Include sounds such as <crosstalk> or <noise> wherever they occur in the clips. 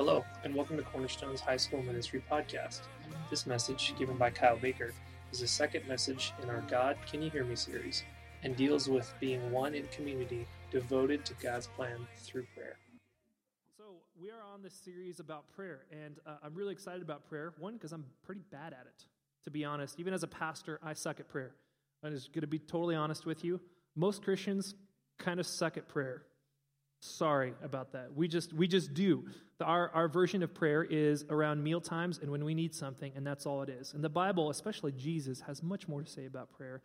Hello, and welcome to Cornerstone's High School Ministry Podcast. This message, given by Kyle Baker, is the second message in our God Can You Hear Me series and deals with being one in community devoted to God's plan through prayer. So, we are on this series about prayer, and uh, I'm really excited about prayer. One, because I'm pretty bad at it, to be honest. Even as a pastor, I suck at prayer. I'm just going to be totally honest with you. Most Christians kind of suck at prayer. Sorry about that. We just we just do. The, our our version of prayer is around meal times and when we need something, and that's all it is. And the Bible, especially Jesus, has much more to say about prayer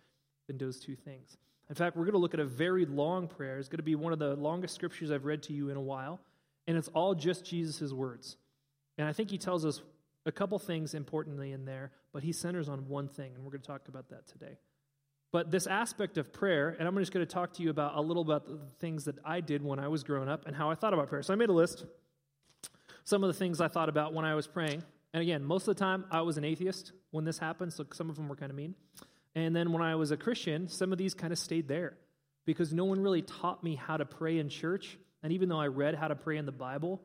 than those two things. In fact, we're going to look at a very long prayer. It's going to be one of the longest scriptures I've read to you in a while, and it's all just Jesus' words. And I think he tells us a couple things importantly in there, but he centers on one thing, and we're going to talk about that today. But this aspect of prayer, and I'm just going to talk to you about a little about the things that I did when I was growing up and how I thought about prayer. So I made a list. Some of the things I thought about when I was praying. And again, most of the time I was an atheist when this happened, so some of them were kind of mean. And then when I was a Christian, some of these kind of stayed there because no one really taught me how to pray in church. And even though I read how to pray in the Bible,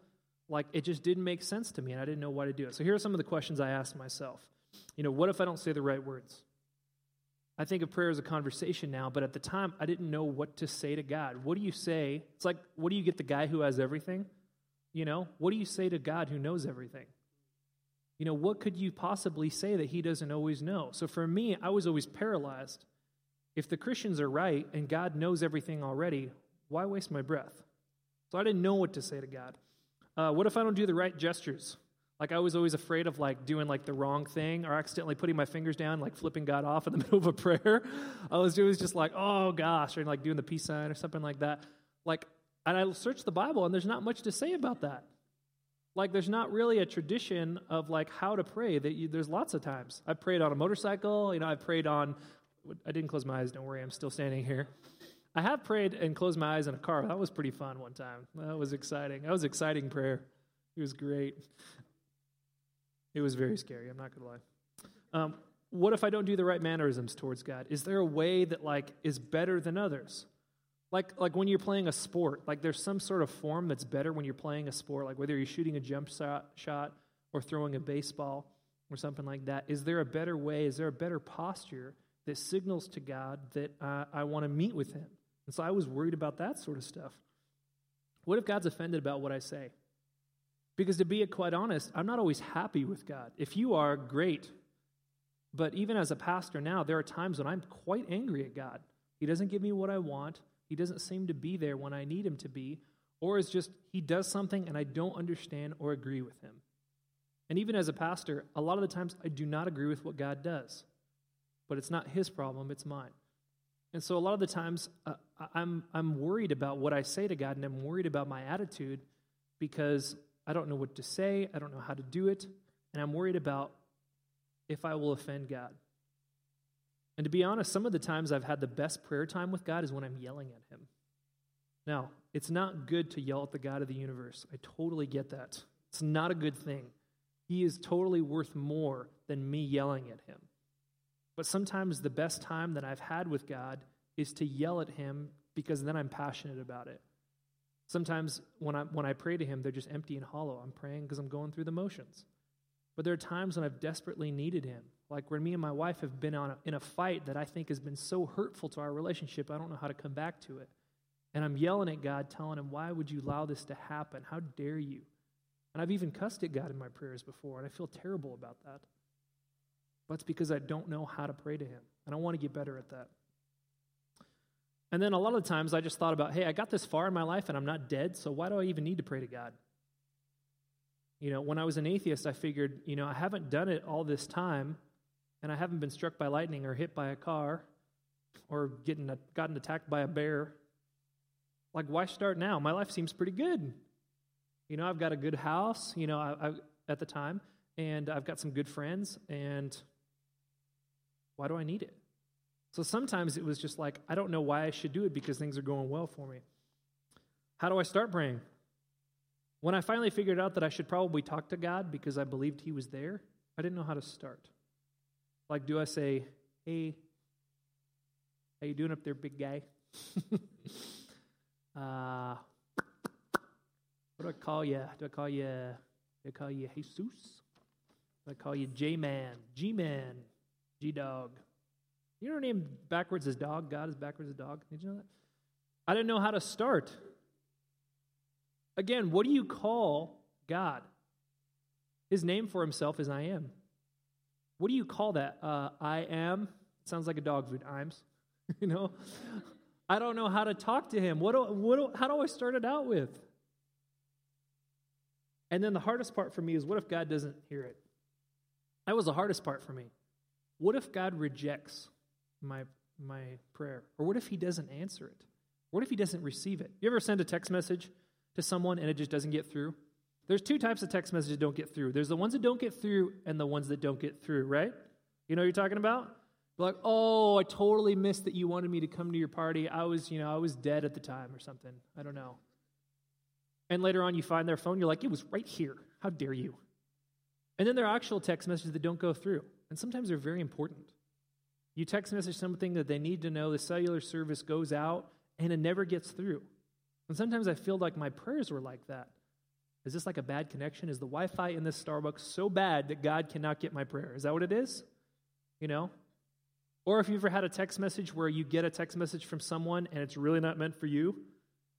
like it just didn't make sense to me and I didn't know why to do it. So here are some of the questions I asked myself. You know, what if I don't say the right words? I think of prayer as a conversation now, but at the time, I didn't know what to say to God. What do you say? It's like, what do you get the guy who has everything? You know, what do you say to God who knows everything? You know, what could you possibly say that he doesn't always know? So for me, I was always paralyzed. If the Christians are right and God knows everything already, why waste my breath? So I didn't know what to say to God. Uh, what if I don't do the right gestures? Like I was always afraid of like doing like the wrong thing or accidentally putting my fingers down, like flipping God off in the <laughs> middle of a prayer. I was always just like, oh gosh, or like doing the peace sign or something like that. Like, and I searched the Bible and there's not much to say about that. Like, there's not really a tradition of like how to pray. That you, there's lots of times I prayed on a motorcycle. You know, I prayed on. I didn't close my eyes. Don't worry, I'm still standing here. I have prayed and closed my eyes in a car. That was pretty fun one time. That was exciting. That was exciting prayer. It was great. It was very scary, I'm not going to lie. Um, what if I don't do the right mannerisms towards God? Is there a way that like is better than others? Like like when you're playing a sport, like there's some sort of form that's better when you're playing a sport, like whether you're shooting a jump shot, or throwing a baseball or something like that. Is there a better way? Is there a better posture that signals to God that uh, I want to meet with Him? And so I was worried about that sort of stuff. What if God's offended about what I say? Because to be quite honest, I'm not always happy with God. If you are, great. But even as a pastor now, there are times when I'm quite angry at God. He doesn't give me what I want, He doesn't seem to be there when I need Him to be, or it's just He does something and I don't understand or agree with Him. And even as a pastor, a lot of the times I do not agree with what God does. But it's not His problem, it's mine. And so a lot of the times uh, I'm, I'm worried about what I say to God and I'm worried about my attitude because I don't know what to say, I don't know how to do it, and I'm worried about if I will offend God. And to be honest, some of the times I've had the best prayer time with God is when I'm yelling at Him. Now, it's not good to yell at the God of the universe. I totally get that. It's not a good thing. He is totally worth more than me yelling at Him. But sometimes the best time that I've had with God is to yell at Him because then I'm passionate about it. Sometimes when I, when I pray to Him, they're just empty and hollow. I'm praying because I'm going through the motions. But there are times when I've desperately needed Him, like when me and my wife have been on a, in a fight that I think has been so hurtful to our relationship, I don't know how to come back to it. And I'm yelling at God, telling Him, Why would you allow this to happen? How dare you? And I've even cussed at God in my prayers before, and I feel terrible about that. But it's because I don't know how to pray to Him, and I want to get better at that. And then a lot of times I just thought about, hey, I got this far in my life and I'm not dead, so why do I even need to pray to God? You know, when I was an atheist, I figured, you know, I haven't done it all this time and I haven't been struck by lightning or hit by a car or getting a, gotten attacked by a bear. Like, why start now? My life seems pretty good. You know, I've got a good house, you know, I, I, at the time, and I've got some good friends, and why do I need it? So sometimes it was just like, I don't know why I should do it because things are going well for me. How do I start praying? When I finally figured out that I should probably talk to God because I believed He was there, I didn't know how to start. Like, do I say, hey, how you doing up there, big guy? <laughs> uh, what do I call you? Do I call you They call you Jesus. I call you J Man, G Man, G Dog. You know name backwards is dog? God is backwards as dog. Did you know that? I didn't know how to start. Again, what do you call God? His name for himself is I am. What do you call that? Uh, I am. It sounds like a dog food. Ims. <laughs> you know? I don't know how to talk to him. What do, what do, how do I start it out with? And then the hardest part for me is what if God doesn't hear it? That was the hardest part for me. What if God rejects my, my prayer? Or what if he doesn't answer it? What if he doesn't receive it? You ever send a text message to someone and it just doesn't get through? There's two types of text messages that don't get through. There's the ones that don't get through and the ones that don't get through, right? You know what you're talking about? like, oh, I totally missed that you wanted me to come to your party. I was, you know, I was dead at the time or something. I don't know. And later on, you find their phone, you're like, it was right here. How dare you? And then there are actual text messages that don't go through. And sometimes they're very important. You text message something that they need to know, the cellular service goes out, and it never gets through. And sometimes I feel like my prayers were like that. Is this like a bad connection? Is the Wi Fi in this Starbucks so bad that God cannot get my prayer? Is that what it is? You know? Or if you've ever had a text message where you get a text message from someone and it's really not meant for you,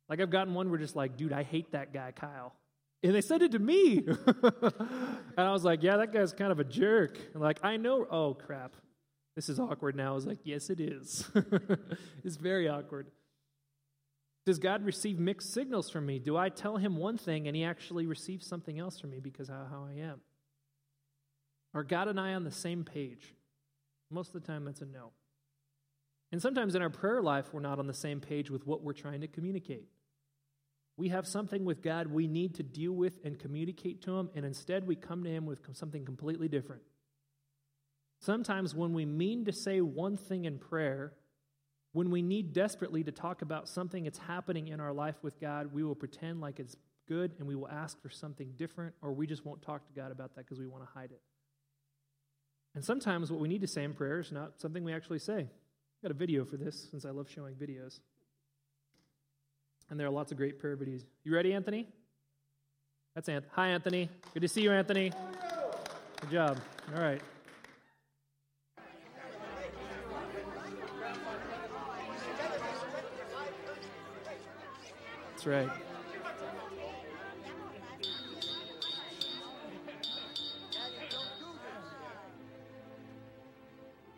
like I've gotten one where just like, dude, I hate that guy, Kyle. And they said it to me. <laughs> and I was like, yeah, that guy's kind of a jerk. And like, I know, oh crap. This is awkward now. I was like, yes, it is. <laughs> it's very awkward. Does God receive mixed signals from me? Do I tell him one thing and he actually receives something else from me because of how I am? Are God and I on the same page? Most of the time, that's a no. And sometimes in our prayer life, we're not on the same page with what we're trying to communicate. We have something with God we need to deal with and communicate to Him, and instead we come to Him with something completely different. Sometimes when we mean to say one thing in prayer, when we need desperately to talk about something that's happening in our life with God, we will pretend like it's good and we will ask for something different, or we just won't talk to God about that because we want to hide it. And sometimes what we need to say in prayer is not something we actually say. I've got a video for this since I love showing videos. And there are lots of great prayer videos. You ready, Anthony? That's Anthony. Hi, Anthony. Good to see you, Anthony. Good job. All right. That's right.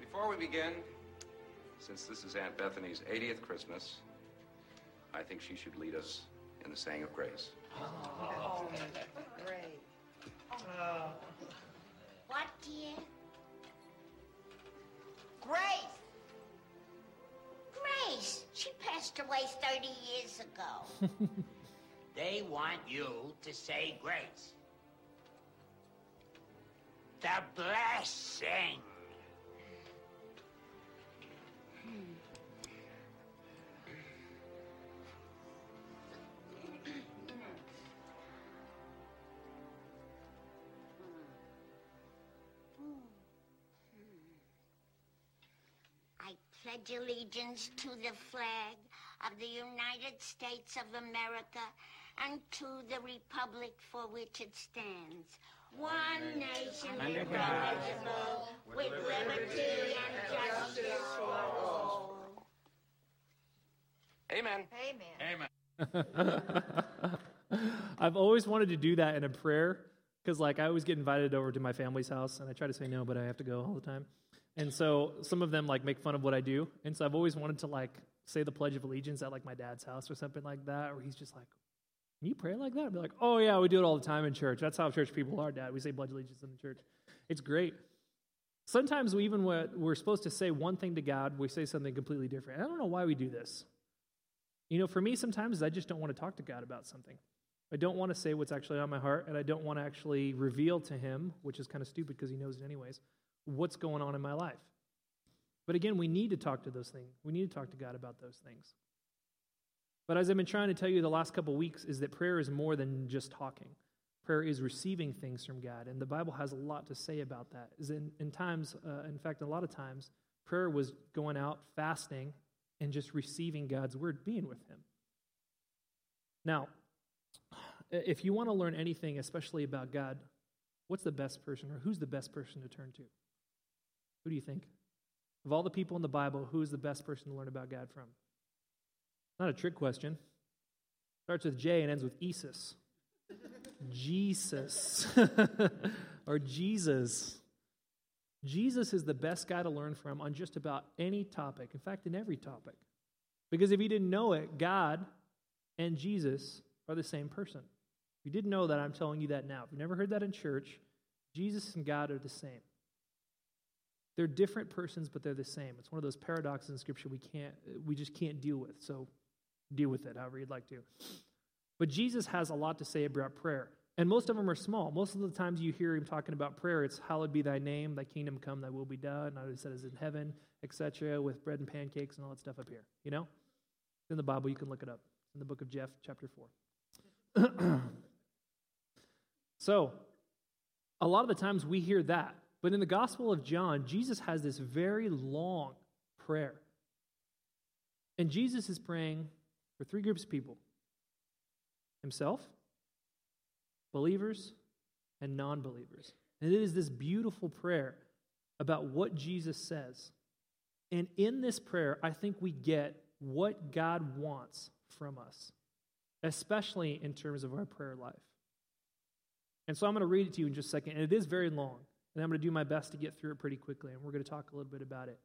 Before we begin, since this is Aunt Bethany's 80th Christmas, I think she should lead us in the saying of grace. Oh, great. Uh, what, dear? Grace. She passed away 30 years ago. <laughs> they want you to say grace. The blessing. Pledge allegiance to the flag of the United States of America and to the republic for which it stands, one nation indivisible, with liberty and justice for all. Amen. Amen. Amen. <laughs> I've always wanted to do that in a prayer because, like, I always get invited over to my family's house, and I try to say no, but I have to go all the time. And so some of them like make fun of what I do. And so I've always wanted to like say the Pledge of Allegiance at like my dad's house or something like that, where he's just like, Can you pray like that? I'd be like, Oh yeah, we do it all the time in church. That's how church people are, Dad. We say Pledge of Allegiance in the church. It's great. Sometimes we even we're supposed to say one thing to God, we say something completely different. I don't know why we do this. You know, for me, sometimes I just don't want to talk to God about something. I don't want to say what's actually on my heart, and I don't want to actually reveal to Him, which is kind of stupid because He knows it anyways what's going on in my life. But again, we need to talk to those things. We need to talk to God about those things. But as I've been trying to tell you the last couple weeks, is that prayer is more than just talking. Prayer is receiving things from God, and the Bible has a lot to say about that. Is in, in times, uh, in fact, a lot of times, prayer was going out, fasting, and just receiving God's word, being with Him. Now, if you want to learn anything, especially about God, what's the best person or who's the best person to turn to? Who do you think? Of all the people in the Bible, who is the best person to learn about God from? Not a trick question. Starts with J and ends with Isis. Jesus. <laughs> or Jesus. Jesus is the best guy to learn from on just about any topic. In fact, in every topic. Because if you didn't know it, God and Jesus are the same person. If you didn't know that, I'm telling you that now. If you've never heard that in church, Jesus and God are the same. They're different persons, but they're the same. It's one of those paradoxes in Scripture we can't, we just can't deal with. So deal with it however you'd like to. But Jesus has a lot to say about prayer. And most of them are small. Most of the times you hear him talking about prayer, it's hallowed be thy name, thy kingdom come, thy will be done. I said is in heaven, etc., with bread and pancakes and all that stuff up here. You know? In the Bible, you can look it up. In the book of Jeff, chapter 4. <clears throat> so, a lot of the times we hear that. But in the Gospel of John, Jesus has this very long prayer. And Jesus is praying for three groups of people himself, believers, and non believers. And it is this beautiful prayer about what Jesus says. And in this prayer, I think we get what God wants from us, especially in terms of our prayer life. And so I'm going to read it to you in just a second. And it is very long. And I'm going to do my best to get through it pretty quickly. And we're going to talk a little bit about it.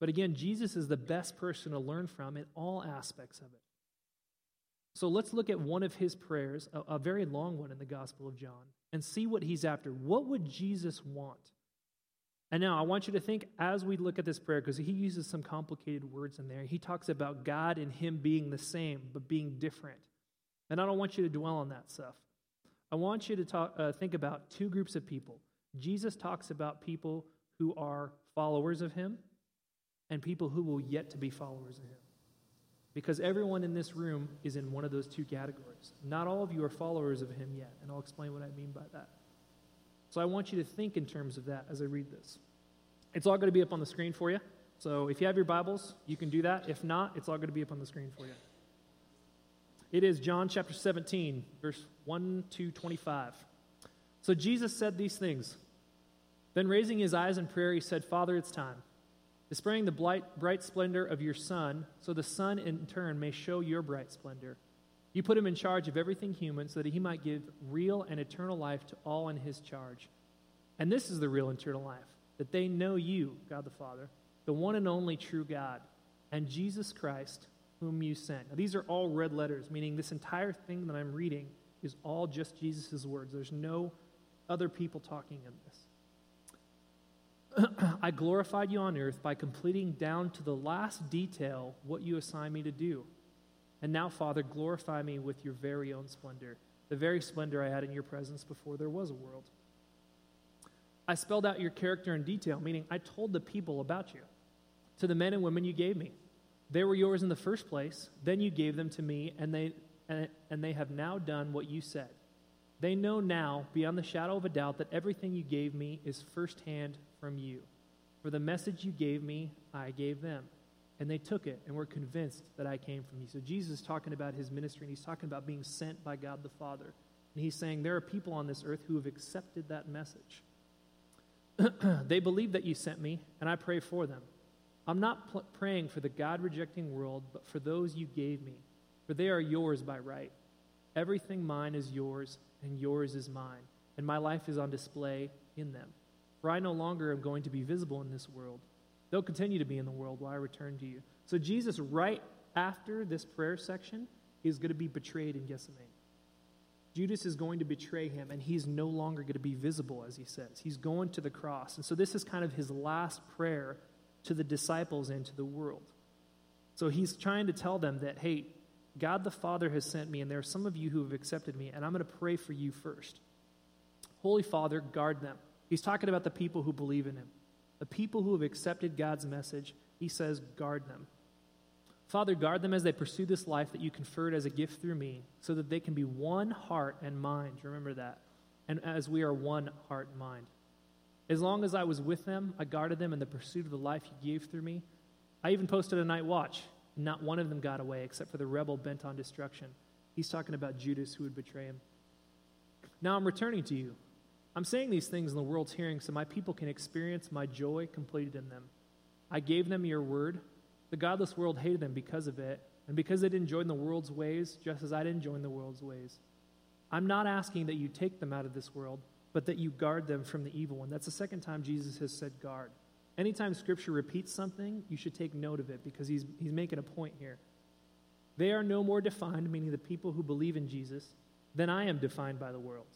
But again, Jesus is the best person to learn from in all aspects of it. So let's look at one of his prayers, a, a, very long one in the Gospel of John, and see what he's after. What would Jesus want? And now I want you to think as we look at this prayer, because he uses some complicated words in there. He talks about God and him being the same, but being different. And I don't want you to dwell on that stuff. I want you to talk, uh, think about two groups of people. Jesus talks about people who are followers of him and people who will yet to be followers of him. Because everyone in this room is in one of those two categories. Not all of you are followers of him yet, and I'll explain what I mean by that. So I want you to think in terms of that as I read this. It's all going to be up on the screen for you. So if you have your Bibles, you can do that. If not, it's all going to be up on the screen for you. It is John chapter 17, verse 1 to 25. So Jesus said these things. Then raising his eyes in prayer, he said, Father, it's time displaying the bright, bright splendor of your Son, so the Son in turn may show your bright splendor. You put him in charge of everything human so that he might give real and eternal life to all in his charge. And this is the real eternal life that they know you, God the Father, the one and only true God, and Jesus Christ, whom you sent. Now, these are all red letters, meaning this entire thing that I'm reading is all just Jesus' words. There's no other people talking in this. <clears throat> I glorified you on earth by completing down to the last detail what you assigned me to do. And now, Father, glorify me with your very own splendor, the very splendor I had in your presence before there was a world. I spelled out your character in detail, meaning I told the people about you, to the men and women you gave me. They were yours in the first place, then you gave them to me, and they, and, and they have now done what you said. They know now, beyond the shadow of a doubt, that everything you gave me is firsthand from you. For the message you gave me, I gave them. And they took it and were convinced that I came from you. So Jesus is talking about his ministry and he's talking about being sent by God the Father. And he's saying there are people on this earth who have accepted that message. <clears throat> they believe that you sent me, and I pray for them. I'm not pl- praying for the God rejecting world, but for those you gave me, for they are yours by right. Everything mine is yours, and yours is mine, and my life is on display in them. For I no longer am going to be visible in this world. They'll continue to be in the world while I return to you. So, Jesus, right after this prayer section, is going to be betrayed in Gethsemane. Judas is going to betray him, and he's no longer going to be visible, as he says. He's going to the cross. And so, this is kind of his last prayer to the disciples and to the world. So, he's trying to tell them that, hey, God the Father has sent me, and there are some of you who have accepted me, and I'm going to pray for you first. Holy Father, guard them. He's talking about the people who believe in him, the people who have accepted God's message. He says, guard them. Father, guard them as they pursue this life that you conferred as a gift through me, so that they can be one heart and mind. Remember that. And as we are one heart and mind. As long as I was with them, I guarded them in the pursuit of the life you gave through me. I even posted a night watch. Not one of them got away except for the rebel bent on destruction. He's talking about Judas who would betray him. Now I'm returning to you. I'm saying these things in the world's hearing so my people can experience my joy completed in them. I gave them your word. The godless world hated them because of it, and because they didn't join the world's ways, just as I didn't join the world's ways. I'm not asking that you take them out of this world, but that you guard them from the evil one. That's the second time Jesus has said guard. Anytime Scripture repeats something, you should take note of it because he's, he's making a point here. They are no more defined, meaning the people who believe in Jesus, than I am defined by the world.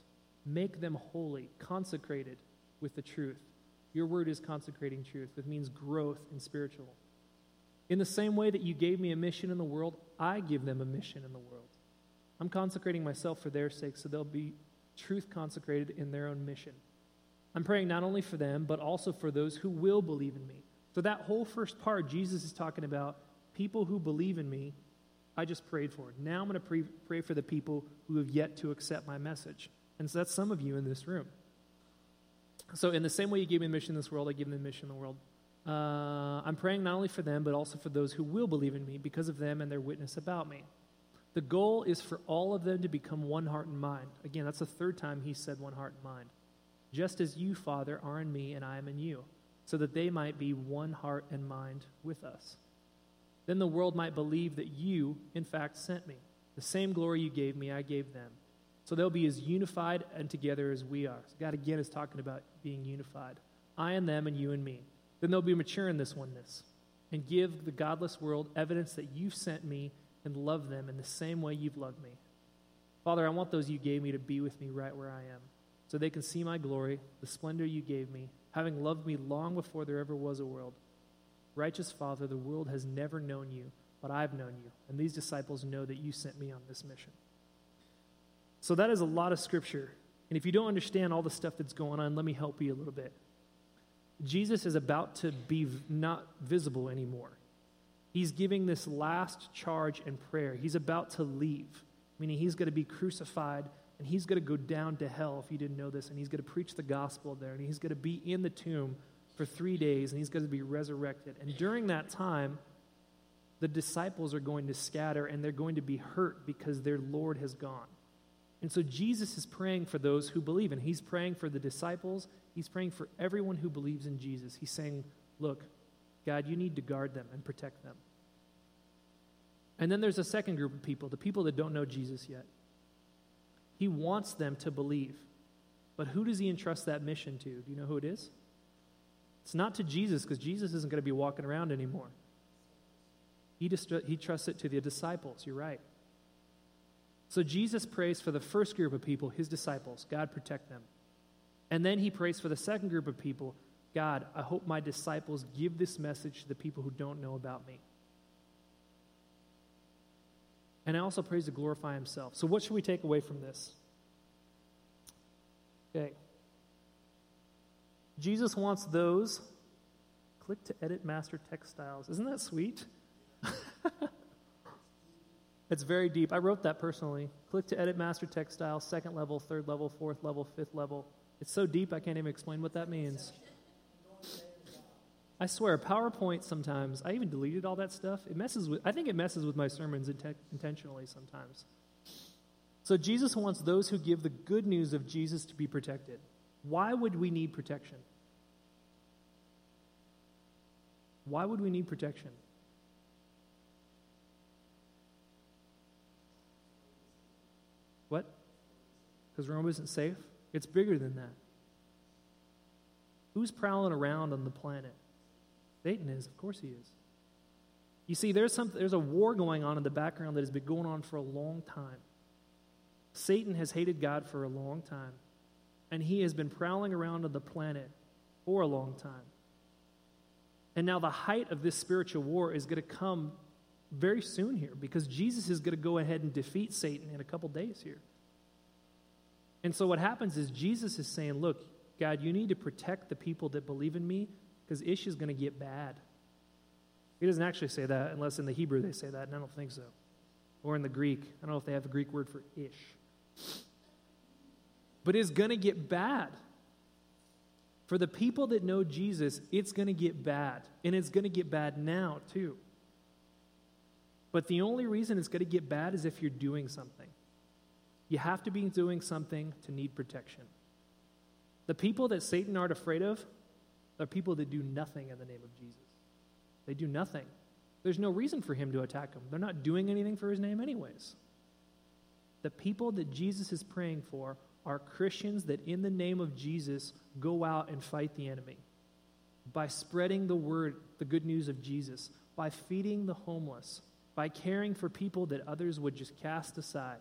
Make them holy, consecrated with the truth. Your word is consecrating truth. It means growth in spiritual. In the same way that you gave me a mission in the world, I give them a mission in the world. I'm consecrating myself for their sake so they'll be truth consecrated in their own mission. I'm praying not only for them, but also for those who will believe in me. So, that whole first part, Jesus is talking about people who believe in me. I just prayed for. Now I'm going to pray, pray for the people who have yet to accept my message. And so that's some of you in this room. So, in the same way you gave me a mission in this world, I give them a mission in the world. Uh, I'm praying not only for them, but also for those who will believe in me because of them and their witness about me. The goal is for all of them to become one heart and mind. Again, that's the third time he said one heart and mind. Just as you, Father, are in me and I am in you, so that they might be one heart and mind with us. Then the world might believe that you, in fact, sent me. The same glory you gave me, I gave them. So they'll be as unified and together as we are. So God again is talking about being unified. I and them and you and me. Then they'll be mature in this oneness and give the godless world evidence that you've sent me and love them in the same way you've loved me. Father, I want those you gave me to be with me right where I am, so they can see my glory, the splendor you gave me, having loved me long before there ever was a world. Righteous Father, the world has never known you, but I've known you, and these disciples know that you sent me on this mission. So that is a lot of scripture. And if you don't understand all the stuff that's going on, let me help you a little bit. Jesus is about to be not visible anymore. He's giving this last charge and prayer. He's about to leave, meaning he's going to be crucified and he's going to go down to hell if you didn't know this, and he's going to preach the gospel there, and he's going to be in the tomb for three days, and he's going to be resurrected. And during that time, the disciples are going to scatter and they're going to be hurt because their Lord has gone. And so Jesus is praying for those who believe, and he's praying for the disciples He's praying for everyone who believes in Jesus. He's saying, Look, God, you need to guard them and protect them. And then there's a second group of people, the people that don't know Jesus yet. He wants them to believe. But who does he entrust that mission to? Do you know who it is? It's not to Jesus, because Jesus isn't going to be walking around anymore. He, he trusts it to the disciples. You're right. So Jesus prays for the first group of people, his disciples. God, protect them. And then he prays for the second group of people God, I hope my disciples give this message to the people who don't know about me. And I also prays to glorify himself. So, what should we take away from this? Okay. Jesus wants those. Click to edit master text styles. Isn't that sweet? <laughs> it's very deep. I wrote that personally. Click to edit master text styles, second level, third level, fourth level, fifth level. It's so deep I can't even explain what that means. I swear, PowerPoint sometimes, I even deleted all that stuff. It messes with, I think it messes with my sermons int- intentionally sometimes. So Jesus wants those who give the good news of Jesus to be protected. Why would we need protection? Why would we need protection? What? Because Rome isn't safe? It's bigger than that. Who's prowling around on the planet? Satan is, of course he is. You see, there's, some, there's a war going on in the background that has been going on for a long time. Satan has hated God for a long time, and he has been prowling around on the planet for a long time. And now the height of this spiritual war is going to come very soon here because Jesus is going to go ahead and defeat Satan in a couple days here. And so what happens is Jesus is saying, Look, God, you need to protect the people that believe in me because ish is going to get bad. He doesn't actually say that unless in the Hebrew they say that, and I don't think so. Or in the Greek. I don't know if they have a Greek word for ish. But it's going to get bad. For the people that know Jesus, it's going to get bad. And it's going to get bad now, too. But the only reason it's going to get bad is if you're doing something. you have to be doing something to need protection. The people that Satan aren't afraid of are people that do nothing in the name of Jesus. They do nothing. There's no reason for him to attack them. They're not doing anything for his name, anyways. The people that Jesus is praying for are Christians that, in the name of Jesus, go out and fight the enemy by spreading the word, the good news of Jesus, by feeding the homeless, by caring for people that others would just cast aside,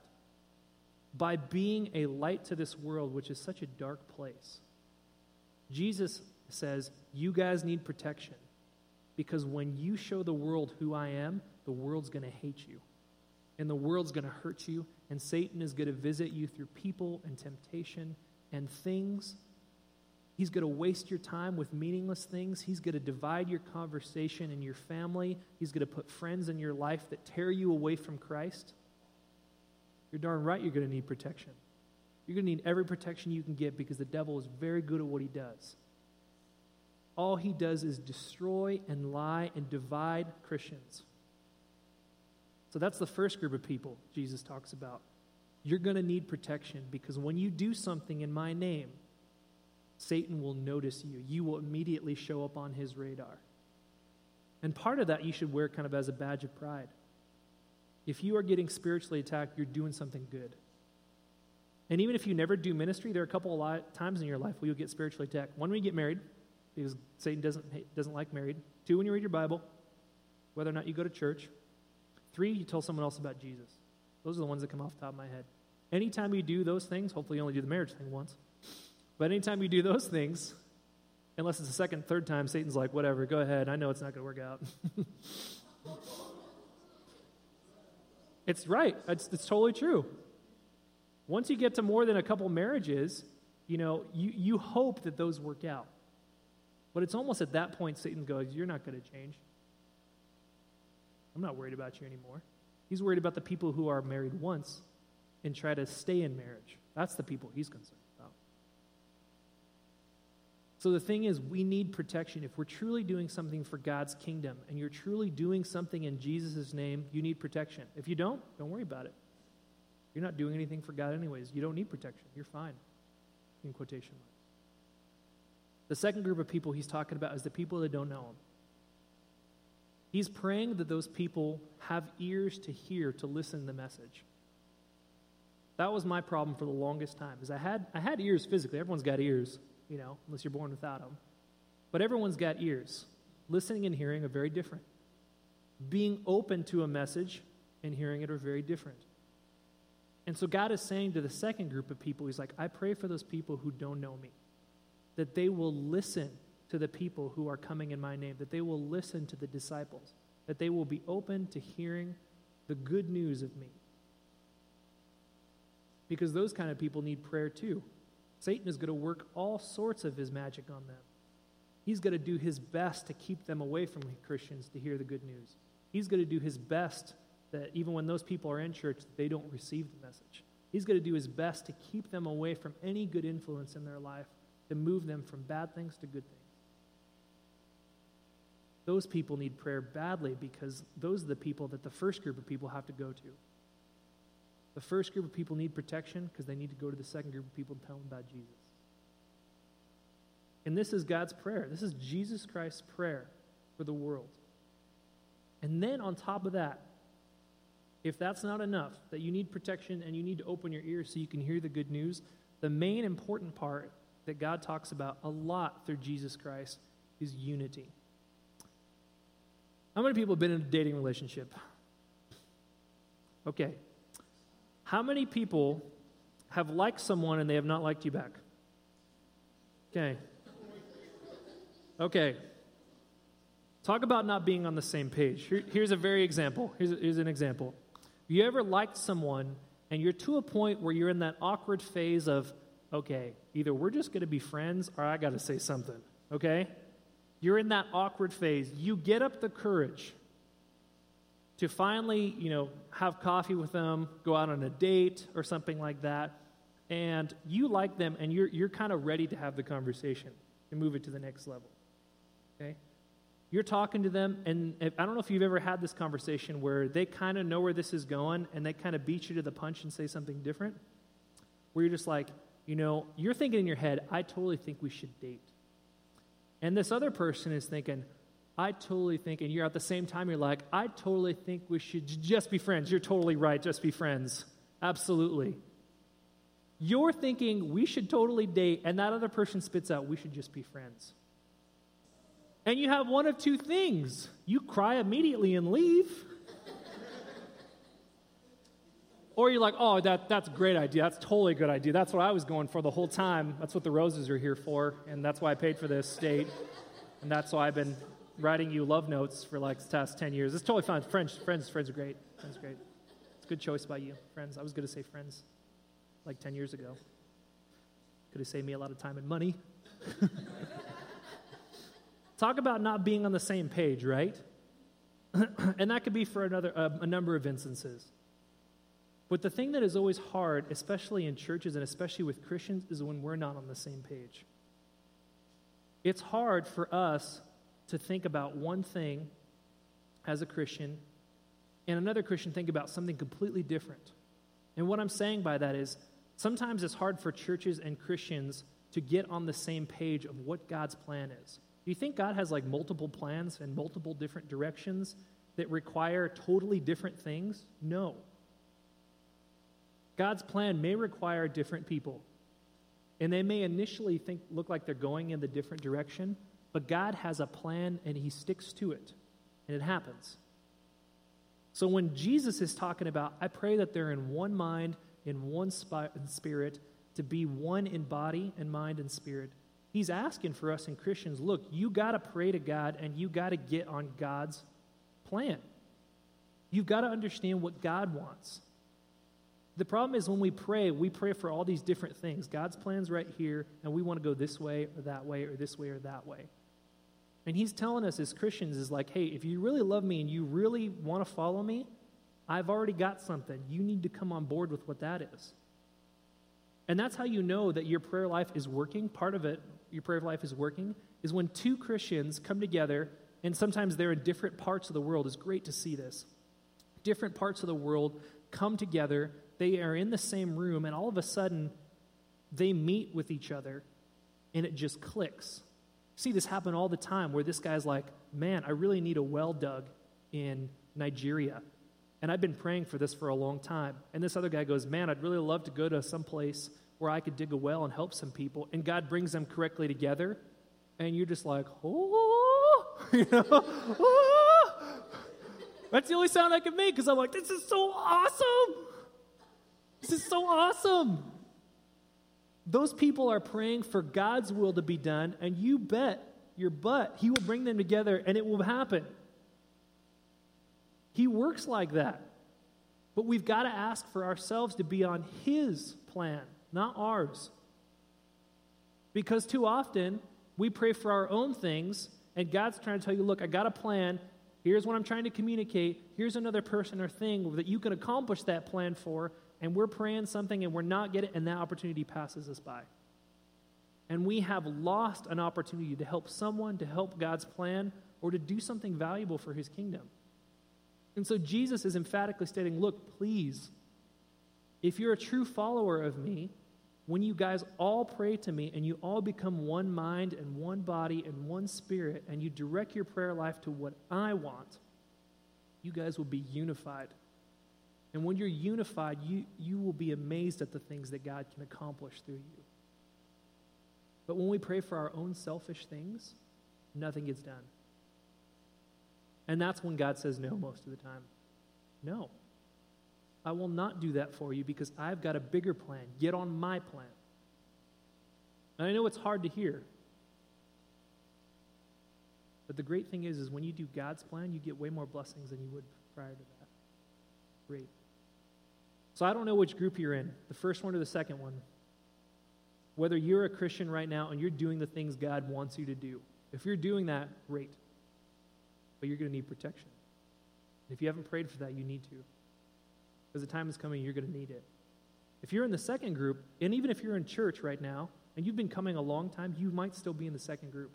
by being a light to this world, which is such a dark place. Jesus says, You guys need protection because when you show the world who I am, the world's going to hate you. And the world's going to hurt you, and Satan is going to visit you through people and temptation and things. He's going to waste your time with meaningless things. He's going to divide your conversation and your family. He's going to put friends in your life that tear you away from Christ. You're darn right you're going to need protection. You're going to need every protection you can get because the devil is very good at what he does. All he does is destroy and lie and divide Christians. So that's the first group of people Jesus talks about. You're going to need protection because when you do something in my name, Satan will notice you. You will immediately show up on his radar. And part of that you should wear kind of as a badge of pride. If you are getting spiritually attacked, you're doing something good. And even if you never do ministry, there are a couple of times in your life where you'll get spiritually attacked. One, when you get married, because Satan doesn't, doesn't like married. Two, when you read your Bible, whether or not you go to church. Three, you tell someone else about Jesus. Those are the ones that come off the top of my head. Anytime you do those things, hopefully you only do the marriage thing once, but anytime you do those things, unless it's the second, third time, Satan's like, whatever, go ahead. I know it's not going to work out. <laughs> it's right. It's, it's totally true. Once you get to more than a couple marriages, you know, you, you hope that those work out. But it's almost at that point Satan goes, You're not going to change. I'm not worried about you anymore. He's worried about the people who are married once and try to stay in marriage. That's the people he's concerned about. So the thing is, we need protection. If we're truly doing something for God's kingdom and you're truly doing something in Jesus' name, you need protection. If you don't, don't worry about it. You're not doing anything for God, anyways. You don't need protection. You're fine, in quotation marks. The second group of people he's talking about is the people that don't know him. He's praying that those people have ears to hear, to listen to the message. That was my problem for the longest time, is I had, I had ears physically. Everyone's got ears, you know, unless you're born without them. But everyone's got ears. Listening and hearing are very different. Being open to a message and hearing it are very different. And so God is saying to the second group of people, He's like, I pray for those people who don't know me that they will listen to the people who are coming in my name, that they will listen to the disciples, that they will be open to hearing the good news of me. Because those kind of people need prayer too. Satan is going to work all sorts of his magic on them. He's going to do his best to keep them away from Christians to hear the good news. He's going to do his best that even when those people are in church, they don't receive the message. He's going to do his best to keep them away from any good influence in their life to move them from bad things to good things. Those people need prayer badly because those are the people that the first group of people have to go to. The first group of people need protection because they need to go to the second group of people and tell them about Jesus. And this is God's prayer. This is Jesus Christ's prayer for the world. And then on top of that, if that's not enough, that you need protection and you need to open your ears so you can hear the good news, the main important part that God talks about a lot through Jesus Christ is unity. How many people have been in a dating relationship? Okay. How many people have liked someone and they have not liked you back? Okay. Okay. Talk about not being on the same page. Here, here's a very example. Here's, here's an example. You ever liked someone and you're to a point where you're in that awkward phase of, okay, either we're just going to be friends or I got to say something, okay? You're in that awkward phase. You get up the courage to finally, you know, have coffee with them, go out on a date or something like that, and you like them and you're, you're kind of ready to have the conversation and move it to the next level, okay? You're talking to them, and I don't know if you've ever had this conversation where they kind of know where this is going and they kind of beat you to the punch and say something different. where you're just like, you know, you're thinking in your head, I totally think we should date. And this other person is thinking, I totally think, and you're at the same time, you're like, I totally think we should just be friends. You're totally right, just be friends. Absolutely. You're thinking we should totally date, and that other person spits out, we should just be friends. And you have one of two things you cry immediately and leave. Or you're like, oh, that, that's a great idea. That's totally a good idea. That's what I was going for the whole time. That's what the roses are here for, and that's why I paid for this date. And that's why I've been writing you love notes for like the past 10 years. It's totally fine. Friends, friends, friends are great. Friends are great. It's a good choice by you, friends. I was going to say friends like 10 years ago. Could have saved me a lot of time and money. <laughs> Talk about not being on the same page, right? <clears throat> and that could be for another uh, a number of instances. But the thing that is always hard, especially in churches and especially with Christians, is when we're not on the same page. It's hard for us to think about one thing as a Christian and another Christian think about something completely different. And what I'm saying by that is sometimes it's hard for churches and Christians to get on the same page of what God's plan is. Do you think God has like multiple plans and multiple different directions that require totally different things? No. God's plan may require different people. And they may initially think look like they're going in the different direction, but God has a plan and he sticks to it. And it happens. So when Jesus is talking about, I pray that they're in one mind, in one spirit, to be one in body and mind and spirit, he's asking for us in Christians look, you got to pray to God and you got to get on God's plan. You've got to understand what God wants. The problem is when we pray, we pray for all these different things. God's plan's right here, and we want to go this way or that way or this way or that way. And he's telling us as Christians is like, hey, if you really love me and you really want to follow me, I've already got something. You need to come on board with what that is. And that's how you know that your prayer life is working. Part of it, your prayer life is working, is when two Christians come together, and sometimes they're in different parts of the world. It's great to see this. Different parts of the world come together, they are in the same room, and all of a sudden, they meet with each other, and it just clicks see this happen all the time where this guy's like, man, I really need a well dug in Nigeria. And I've been praying for this for a long time. And this other guy goes, man, I'd really love to go to some place where I could dig a well and help some people. And God brings them correctly together. And you're just like, oh, <laughs> you know, oh. That's the only sound I can make because I'm like, this is so awesome. This is so awesome. Those people are praying for God's will to be done, and you bet your butt He will bring them together and it will happen. He works like that. But we've got to ask for ourselves to be on His plan, not ours. Because too often we pray for our own things, and God's trying to tell you, look, I got a plan. Here's what I'm trying to communicate. Here's another person or thing that you can accomplish that plan for and we're praying something and we're not getting it, and that opportunity passes us by. And we have lost an opportunity to help someone, to help God's plan, or to do something valuable for his kingdom. And so Jesus is emphatically stating, look, please, if you're a true follower of me, when you guys all pray to me and you all become one mind and one body and one spirit, and you direct your prayer life to what I want, you guys will be unified and when you're unified, you, you will be amazed at the things that God can accomplish through you. But when we pray for our own selfish things, nothing gets done. And that's when God says no most of the time. No. I will not do that for you because I've got a bigger plan. Get on my plan. And I know it's hard to hear. But the great thing is, is when you do God's plan, you get way more blessings than you would prior to that. Great. So I don't know which group you're in, the first one or the second one. Whether you're a Christian right now and you're doing the things God wants you to do. If you're doing that, great. But you're going to need protection. If you haven't prayed for that, you need to. Because the time is coming, you're going to need it. If you're in the second group, and even if you're in church right now, and you've been coming a long time, you might still be in the second group.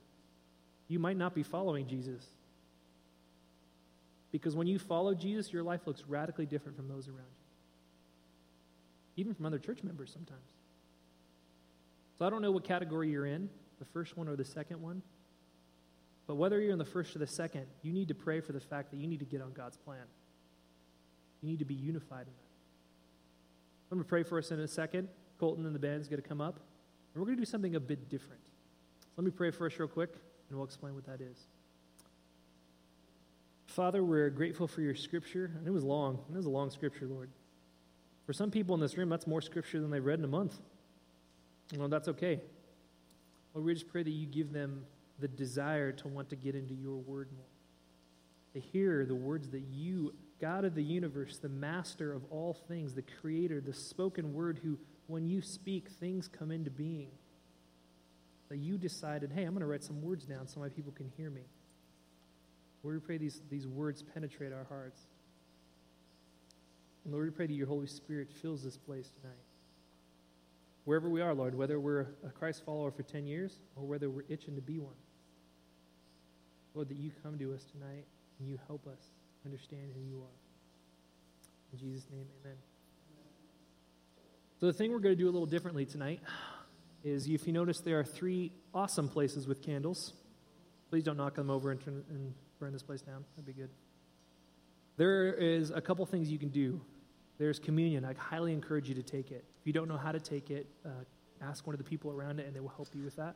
You might not be following Jesus. Because when you follow Jesus, your life looks radically different from those around you even from other church members sometimes. So I don't know what category you're in, the first one or the second one. But whether you're in the first or the second, you need to pray for the fact that you need to get on God's plan. You need to be unified in that. I'm going to pray for us in a second. Colton and the band is going to come up. And we're going to do something a bit different. So let me pray for us real quick, and we'll explain what that is. Father, we're grateful for your scripture. And it was long. It was a long scripture, Lord. For some people in this room, that's more scripture than they've read in a month. You know, that's okay. Lord, we just pray that you give them the desire to want to get into your word more, to hear the words that you, God of the universe, the master of all things, the creator, the spoken word, who, when you speak, things come into being. That you decided, hey, I'm going to write some words down so my people can hear me. Lord, we pray these, these words penetrate our hearts. And Lord, we pray that your Holy Spirit fills this place tonight wherever we are, Lord, whether we're a Christ follower for 10 years or whether we're itching to be one. Lord, that you come to us tonight and you help us understand who you are. In Jesus' name, amen. So, the thing we're going to do a little differently tonight is if you notice, there are three awesome places with candles. Please don't knock them over and, turn, and burn this place down. That'd be good. There is a couple things you can do there's communion. I highly encourage you to take it. If you don't know how to take it, uh, ask one of the people around it and they will help you with that.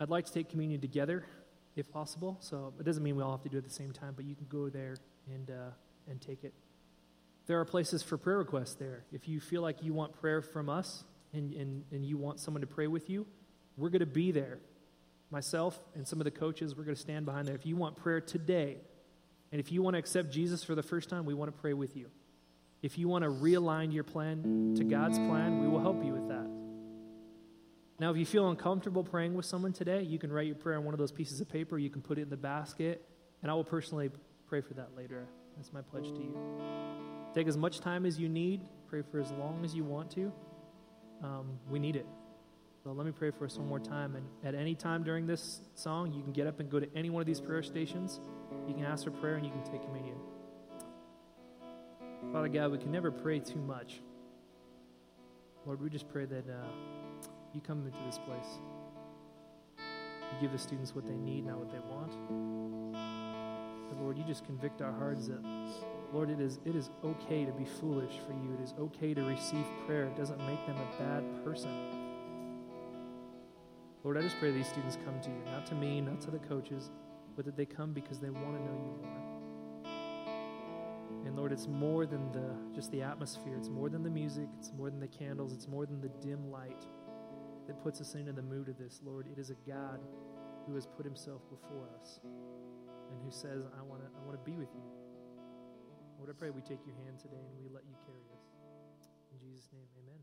I'd like to take communion together if possible. So it doesn't mean we all have to do it at the same time, but you can go there and, uh, and take it. There are places for prayer requests there. If you feel like you want prayer from us and, and, and you want someone to pray with you, we're going to be there. Myself and some of the coaches, we're going to stand behind there. If you want prayer today, and if you want to accept Jesus for the first time, we want to pray with you. If you want to realign your plan to God's plan, we will help you with that. Now, if you feel uncomfortable praying with someone today, you can write your prayer on one of those pieces of paper. You can put it in the basket, and I will personally pray for that later. That's my pledge to you. Take as much time as you need. Pray for as long as you want to. Um, we need it. So let me pray for us one more time. And at any time during this song, you can get up and go to any one of these prayer stations. You can ask for prayer and you can take communion. Father God, we can never pray too much. Lord, we just pray that uh, you come into this place. You give the students what they need, not what they want. But Lord, you just convict our hearts that, Lord, it is, it is okay to be foolish for you. It is okay to receive prayer. It doesn't make them a bad person. Lord, I just pray these students come to you, not to me, not to the coaches, but that they come because they want to know you more. And Lord, it's more than the just the atmosphere. It's more than the music. It's more than the candles. It's more than the dim light that puts us into the mood of this. Lord, it is a God who has put himself before us and who says, I want to I want to be with you. Lord, I pray we take your hand today and we let you carry us. In Jesus' name, amen.